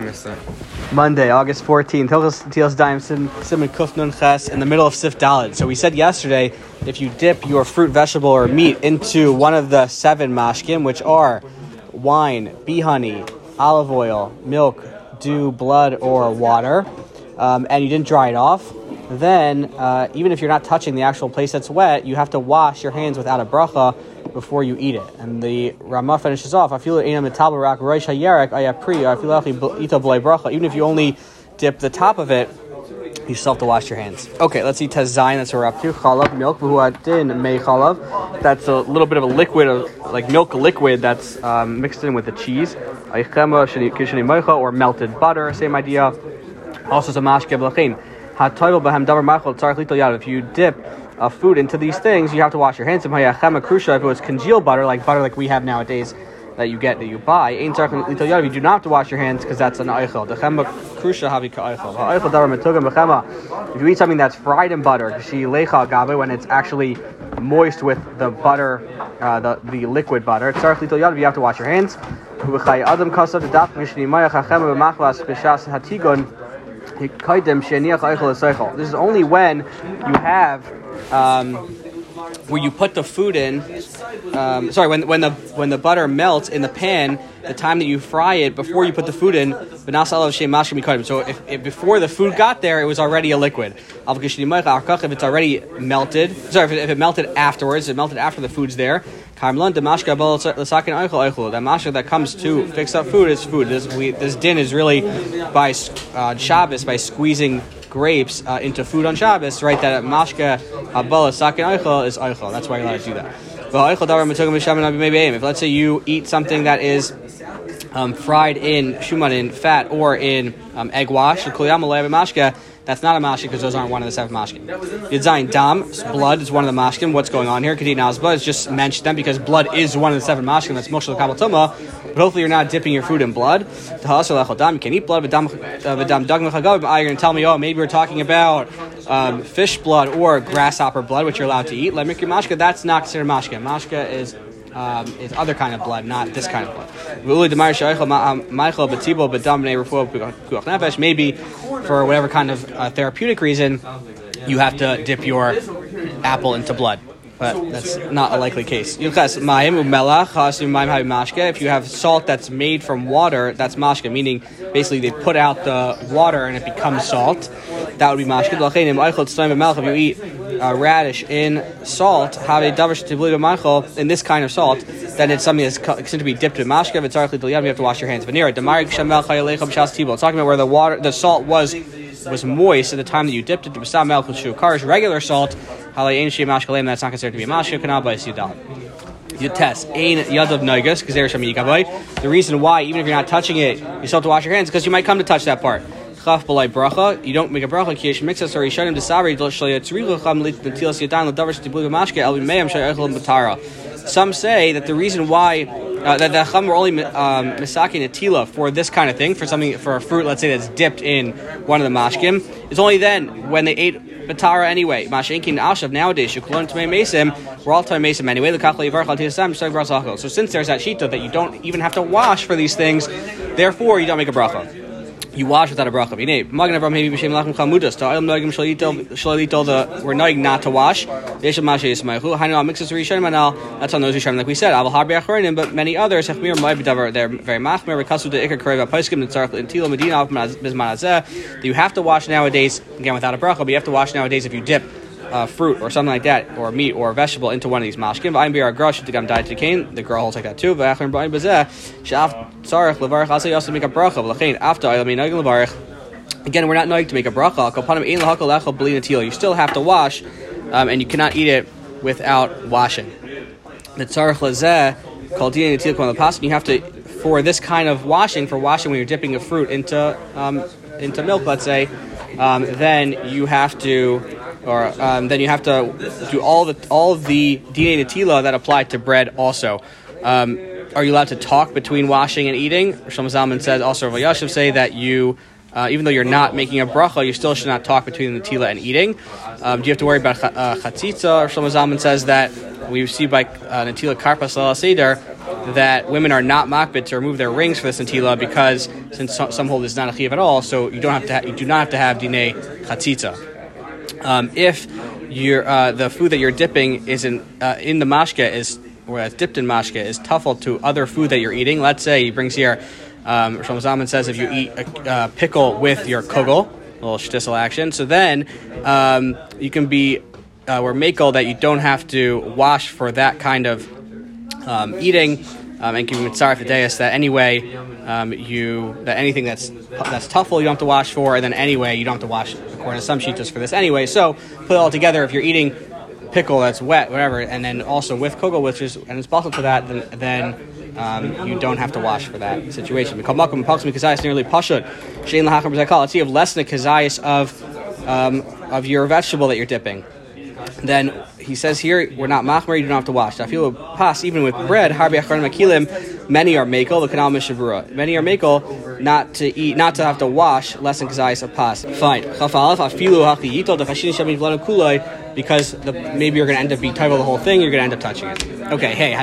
missed that. Monday, August 14th. Hilchos Tilas Daim Simon Kuf Nun Ches in the middle of Sif Dalid. So we said yesterday, if you dip your fruit, vegetable, or meat into one of the seven mashkim, which are wine, bee honey, olive oil, milk, dew, blood, or water, um, and you didn't dry it off, then uh, even if you're not touching the actual place that's wet, you have to wash your hands without a bracha before you eat it. And the Ramah finishes off, even if you only dip the top of it, you still have to wash your hands. Okay, let's see Tazayin, that's what we're up to. Chalav, milk, chalav. That's a little bit of a liquid, like milk liquid that's um, mixed in with the cheese. Or melted butter, same idea. Also, some mashke blachin. If you dip uh, food into these things, you have to wash your hands. If it was congealed butter, like butter like we have nowadays, that you get that you buy, you do not have to wash your hands because that's an eichel. If you eat something that's fried in butter, when it's actually moist with the butter, uh, the, the liquid butter, you have to wash your hands. This is only when you have um, where you put the food in. Um, sorry, when, when the when the butter melts in the pan, the time that you fry it before you put the food in. So if, if before the food got there, it was already a liquid. If it's already melted, sorry, if it, if it melted afterwards, it melted after the food's there. The mashka that comes to fix up food is food. This, we, this din is really by uh, Shabbos by squeezing grapes uh, into food on Shabbos, right? That mashka abala sakin eichel is eichel. That's why you're allowed to do that. If let's say you eat something that is um, fried in shuman in fat or in um, egg wash, mashka. that's not a mashkin because those aren't one of the seven mashkin. Yidzayin dam, blood is one of the mashkin. What's going on here? Kadin azba is just mentioned them because blood is one of the seven mashkin. That's moshe kabel But hopefully you're not dipping your food in blood. You can eat blood. But uh, going to tell me, oh, maybe we're talking about um, fish blood or grasshopper blood, which you're allowed to eat. Mashka. That's not considered mashka. Mashka is um, is other kind of blood, not this kind of blood. Maybe for whatever kind of uh, therapeutic reason, you have to dip your apple into blood. But that's not a likely case. If you have salt that's made from water, that's mashka, meaning basically they put out the water and it becomes salt. That would be mashka. If you eat uh, radish in salt, have a davar in this kind of salt, then it's something that's considered to be dipped in mashka. If it's you have to wash your hands. It's talking about where the water, the salt was was moist at the time that you dipped it. Karish, regular salt, that's not considered to be a mashka. Kanal by Sudal. You test ain yadav noigas because there's some The reason why, even if you're not touching it, you still have to wash your hands because you might come to touch that part chaf b'lai bracha. You don't make a bracha kiyesh mixas or yishanim desavri dol shal yatzrichu cham lit netilas yadan l'davar shtiblu mashke el b'meim shayachel b'tara. Some say that the reason why uh, that the chum were only um, misaki natila for this kind of thing, for something for a fruit, let's say that's dipped in one of the mashkim, is only then when they ate batara anyway. Mashenkin ashav nowadays shukulon tmei mesim. We're all tmei mesim anyway. So since there's that shita that you don't even have to wash for these things, therefore you don't make a bracha you wash without a bracha. We're noig not to wash. That's on those rishonim like we said. But many others. They're very That you have to wash nowadays again without a bracha, but you have to wash nowadays if you dip uh, fruit or something like that, or meat or vegetable into one of these mashkim. V'ayim bir agrosh to gam diet to cane. The girl holds like that too. V'achrim b'ayim b'zeh shaf tzarich levarich asay also make a bracha. V'lachein after ayil min nagin levarich. Again, we're not knowing to make a bracha. Kopanim ein lahakol You still have to wash, um, and you cannot eat it without washing. The tzarich lezeh called din natil on the pas. You have to for this kind of washing, for washing when you're dipping a fruit into um, into milk, let's say, um, then you have to or um, then you have to do all the all the dina natila that apply to bread also. Um, are you allowed to talk between washing and eating? Shlomo Zalman says also Vayashiv say that you. Uh, even though you're not making a bracha, you still should not talk between the tila and eating. Um, do you have to worry about uh, chatzitza? Shlomo Zalman says that we see by uh, Natila Karpas Seder that women are not makbid to remove their rings for this antila because since some hold is not a chiv at all, so you don't have to ha- you do not have to have dine chatzitza. Um, if your uh, the food that you're dipping is in uh, in the mashke is or that's dipped in mashke is tuffle to other food that you're eating. Let's say he brings here. Um, Shlomo Zalman says if you eat a uh, pickle with your kugel, little shtisel action, so then um, you can be uh, or makel that you don't have to wash for that kind of um, eating. Um, and give mitzaref deus that anyway um, you that anything that's that's tuffle you don't have to wash for, and then anyway you don't have to wash according to some sheetas for this anyway. So put it all together. If you're eating pickle that's wet, whatever, and then also with kugel, which is and it's possible to that, then, then um, you don't have to wash for that situation. nearly pashut. Shein lahachar Let's see, you have less than a kazayas of um, of your vegetable that you're dipping. Then he says here we're not machmer, you don't have to wash. I feel pas even with bread. Harbi. Many are makel. The canal mishavura. Many are makel, not to eat, not to have to wash. Less than kazayis of pas. Fine. Because the, maybe you're going to end up being title the whole thing. You're going to end up touching it. Okay. Hey,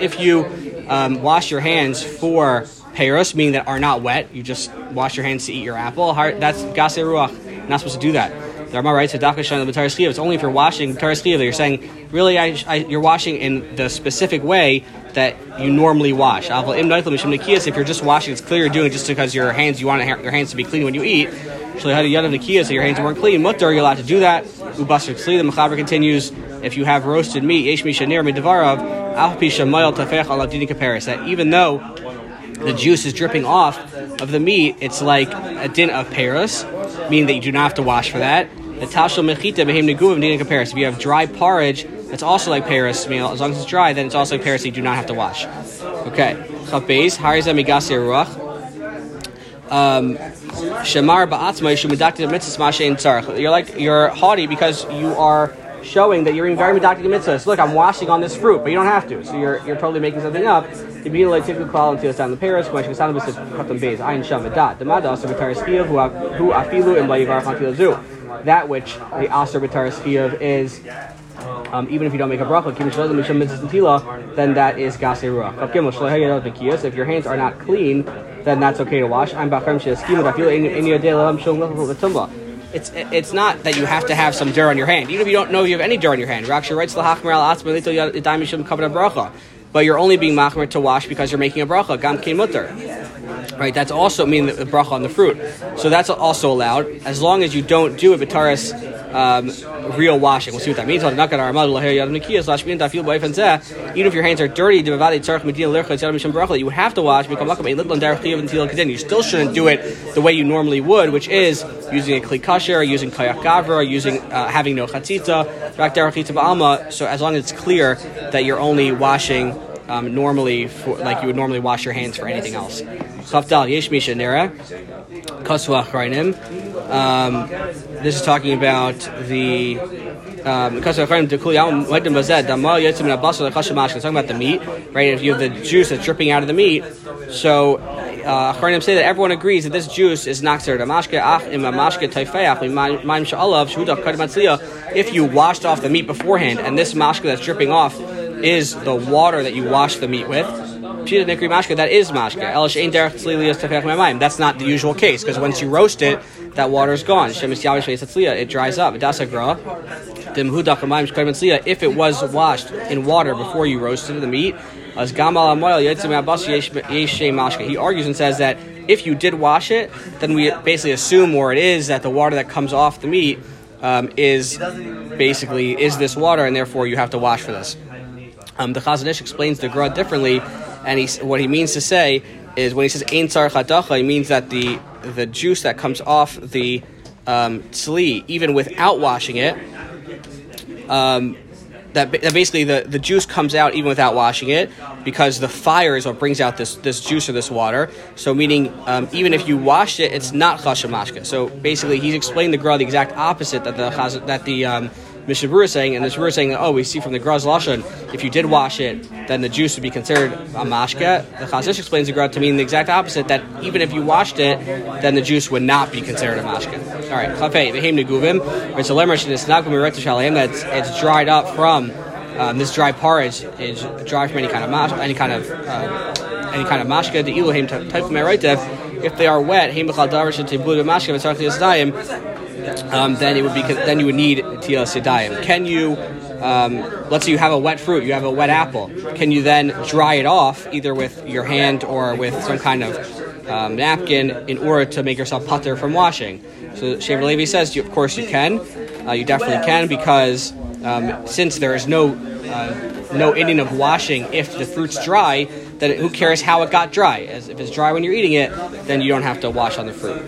if you um, wash your hands for Paris, meaning that are not wet, you just wash your hands to eat your apple. That's gaser ruach. Not supposed to do that. The Rama writes It's only if you're washing that you're saying, really, I, I, you're washing in the specific way that you normally wash. If you're just washing, it's clear you're doing it just because your hands, you want your hands to be clean when you eat. So your hands weren't clean. Mutter, you're allowed to do that. Ubasr Tzli, the Mechaber continues, if you have roasted meat, Yesh Misha Nir Midavarav, Al Pisha Mayal Tafech Al that even though the juice is dripping off of the meat, it's like a din of Paris, meaning that you do not have to wash for that. The tashel mechita behem neguvim din If you have dry porridge, that's also like Paris meal. As long as it's dry, then it's also like Paris. You do not have to wash. Okay. Chapez hariza migasi ruach. Um, Shemar ba'atzma yishu medakti mitzvahs mashein tzarich. You're like you're haughty because you are showing that you're in very medakti mitzvahs. Look, I'm washing on this fruit, but you don't have to. So you're you're totally making something up. You begin like it's down the Paris. The who that which the aser chiyav is, um, even if you don't make a bracha, then that is gasei ruach. If your hands are not clean, then that's okay to wash. I'm it's it's not that you have to have some dirt on your hand. Even if you don't know you have any dirt on your hand. But you're only being machmer to wash because you're making a bracha. Right, that's also mean the bracha on the fruit. So that's also allowed as long as you don't do a vitaris um, real washing. We'll see what that means. Even if your hands are dirty, you would have to wash. You still shouldn't do it the way you normally would, which is using a kli kasher, using kayak gavra, using uh, having no chatzitza, so as long as it's clear that you're only washing um, normally, for, like you would normally wash your hands for anything else. Chavdal yesh misha nera kasvach um, This is talking about the um, talking about the meat, right? If you have the juice that's dripping out of the meat, so uh, say that everyone agrees that this juice is naxer If you washed off the meat beforehand, and this mashka that's dripping off is the water that you wash the meat with, that is mashka. That's not the usual case because once you roast it, that water is gone. It dries up. If it was washed in water before you roasted the meat, he argues and says that if you did wash it, then we basically assume where it is that the water that comes off the meat um, is basically is this water, and therefore you have to wash for this. Um, the Chazon Ish explains the Gra differently, and he, what he means to say is when he says Ein Tsar Chadacha, he means that the the juice that comes off the um, tzli, even without washing it, um, that, that, basically the, the juice comes out even without washing it because the fire is what brings out this, this juice or this water. So meaning um, even if you washed it, it's not chashamashka. So basically, he's explained the Gra the exact opposite that the that the um, Mishabur is saying, and the Mishabur is saying, oh, we see from the Graz Lashon, if you did wash it, then the juice would be considered a mashke. The Chazish explains the Graz to mean the exact opposite, that even if you washed it, then the juice would not be considered a mashke. All right, Chafei, Vehim Neguvim, it's a lemmer, it's not going to be that it's dried up from um, this dry porridge is dry from any kind of mash, any kind of uh, any kind of mashka. The iluhim type of meroitev. If they are wet, heim b'chal davar shetimblu mashka v'tzarach um, then it would be then you would need tilas yadayim. Can you um, let's say you have a wet fruit, you have a wet apple. Can you then dry it off either with your hand or with some kind of um, napkin in order to make yourself putter from washing? So Shevet HaLevi says, you, of course you can. Uh, you definitely can because um, since there is no uh, no ending of washing if the fruit's dry, then who cares how it got dry? As if it's dry when you're eating it, then you don't have to wash on the fruit.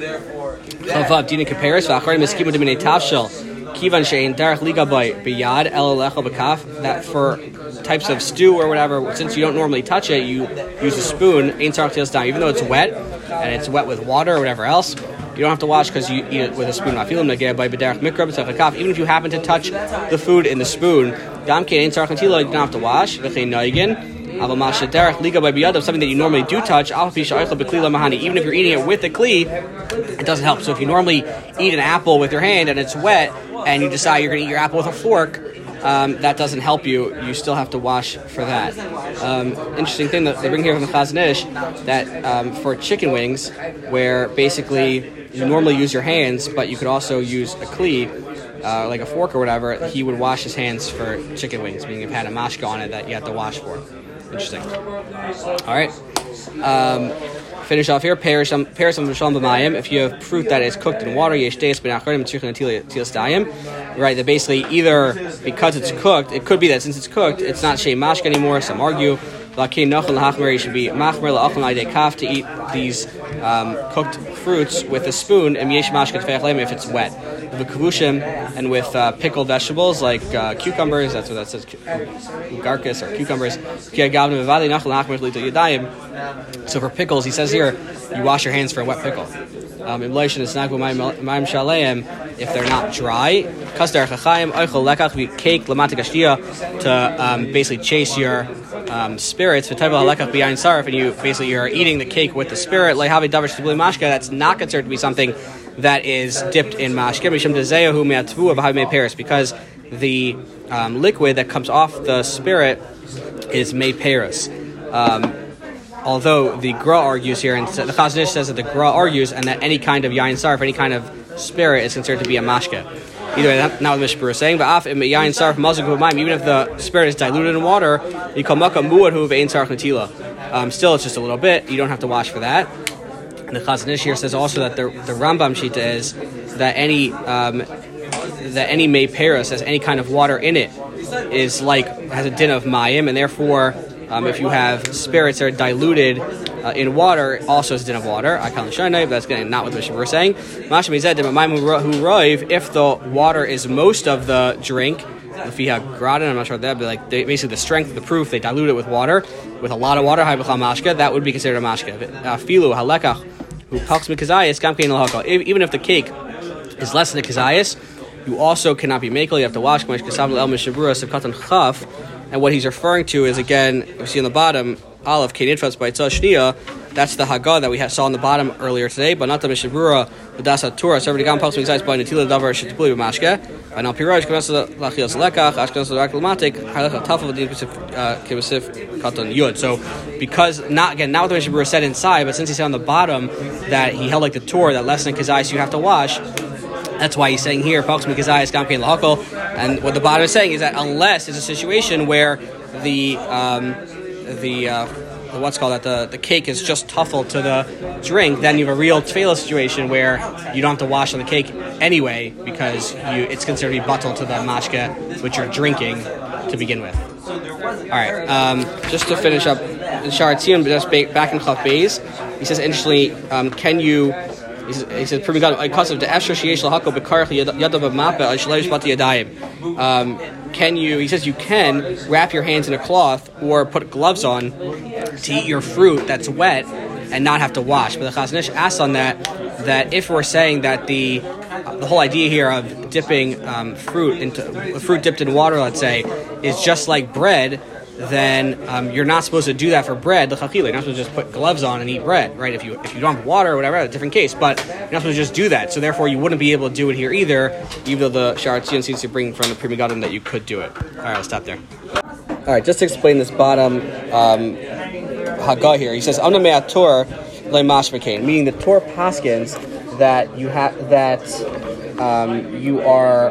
Bekaf that for types of stew or whatever, since you don't normally touch it, you use a spoon, Ein Sarach down, even though it's wet and it's wet with water or whatever else. You don't have to wash because you eat it with a spoon. Even if you happen to touch the food in the spoon, you don't have to wash. Something that you normally do touch, even if you're eating it with a kli, it doesn't help. So if you normally eat an apple with your hand and it's wet, and you decide you're going to eat your apple with a fork, um, that doesn't help you. You still have to wash for that. Um, interesting thing that they bring here from the Chazon Ish that um, for chicken wings, where basically you normally use your hands, but you could also use a kli, uh, like a fork or whatever, he would wash his hands for chicken wings, meaning it had a mashka on it that you have to wash for. Interesting. All right. Um, finish off here. Perish b'mayim. If you have fruit that is cooked in water, Right. That basically either because it's cooked, it could be that since it's cooked, it's not shay mashka anymore. Some argue. Lakin nachal lahachmer should be machmer la'achal kaf to eat these um, cooked fruits with a spoon and yesh mashka if it's wet. With kavushim and with uh, pickled vegetables like uh, cucumbers, that's what that says, garcus or cucumbers. So for pickles, he says here, you wash your hands for a wet pickle. Um, if they're not dry, cake to um, basically chase your um, spirits. And you basically you're eating the cake with the spirit. That's not considered to be something that is dipped in mashke because the um, liquid that comes off the spirit is made paris. Um, although the Gra argues here, and the Chazon Ish says that the Gra argues, and that any kind of yain sarf, any kind of spirit, is considered to be a mashke. Either way, not what the Mishpur is saying, but af yain sarf even if the spirit is diluted in water, you call maka muad ain sarf natila. Um, still, it's just a little bit. You don't have to wash for that. And the Chazon Ish here says also that the, the Rambam Shita is that any um, that any may paris has any kind of water in it is like has a din of mayim, and therefore um, if you have spirits that are diluted uh, in water, also it's a din of water. I can't show but that's not what the we're saying. If the water is most of the drink, if you have gratin, I'm not sure what that, but like. They, basically, the strength of the proof, they dilute it with water, with a lot of water. mashka, that would be considered a mashka. Filu halekach, who palks mikazayis gamkein Even if the cake is less than the kazayis, you also cannot be makel. You have to wash. el mishabura chaf. And what he's referring to is again, you see on the bottom, Aleph Kenitfas by Shnia. That's the Haggah that we saw on the bottom earlier today, but not the Mishnah Berurah, the Dasa Torah. So everybody got pulse besides by Natila Davar Shitpuli Mashke. And al Piraj Kavasa Lachias Lekach, Ashkenaz Laklamatik, Halach Tafel Din Kivasif uh, Katan Yud. So because not again, not what the Mishnah Berurah said inside, but since he said on the bottom that he held like the Torah, that less than so you have to wash. That's why he's saying here, folks, and what the bottom is saying is that unless it's a situation where the um, the uh, what's called that the, the cake is just tuffled to the drink, then you have a real tefillah situation where you don't have to wash on the cake anyway because you it's considered to be bottled to the mashka which you're drinking to begin with. All right, um, just to finish up, Shaar HaTziyun just back in Chaf Beis, he says interestingly, um, can you he says, "Proving God because of the Esher Sheyesh Lahako Bekarach Yadav Mape Shleish Bati Yadayim." Um, can you? He says you can wrap your hands in a cloth or put gloves on to eat your fruit that's wet and not have to wash. But the Chazon Ish asks on that that if we're saying that the the whole idea here of dipping um, fruit into fruit dipped in water, let's say, is just like bread then um, you're not supposed to do that for bread. The you're not supposed to just put gloves on and eat bread, right? If you if you don't have water or whatever, a different case. But you're not supposed to just do that. So therefore, you wouldn't be able to do it here either, even though the Shaar HaTziyun seems to bring from the Pri Megadim that you could do it. All right, I'll stop there. All right, just to explain this bottom um, Haggah here, he says, "Amna me'ator le'mashmekain," meaning the Torah paskins that you have that um, you are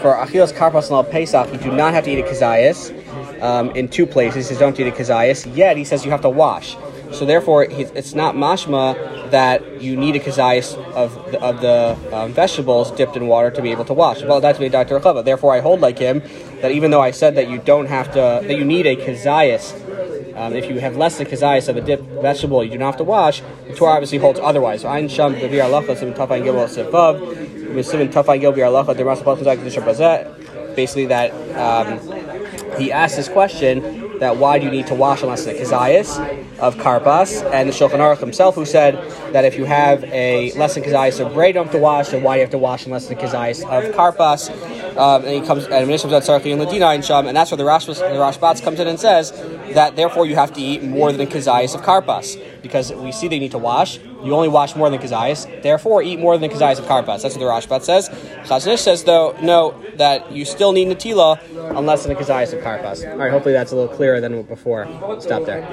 for achilas karpas and pesach, you do not have to eat a kazayas um, in two places. He says don't eat a kazayas. Yet he says you have to wash. So therefore, it's not mashma that you need a kazayas of the, of the um, vegetables dipped in water to be able to wash. Well, that's me, Dr. Chava. Therefore, I hold like him that even though I said that you don't have to, that you need a kazayas um, if you have less than kazayas of a dipped vegetable, you do not have to wash. The Torah obviously holds otherwise. So, Ein Sham Devir Alacha Sim Tafayin Gilbal Sefav Misim Tafayin Gilbal Alacha Dermas Basically, that um, he asked this question that why do you need to wash unless it's a kazayas of karpas, and the Shulchan Aruch himself who said that if you have a less than kazayas of bread, you don't have to wash, and why do you have to wash unless it's a kazayas of karpas? Um, and he comes and Mishnah comes out and Ladina and Sham, and that's where the Rashbatz comes in and says that therefore you have to eat more than a kazayas of karpas because we see they need to wash. You only wash more than kazayas, therefore eat more than kazayas of karpas. That's what the Rashbat says. Chazon Ish says though no that you still need natila unless in a kazayas of karpas. All right, hopefully that's a little clearer than before. Stop there.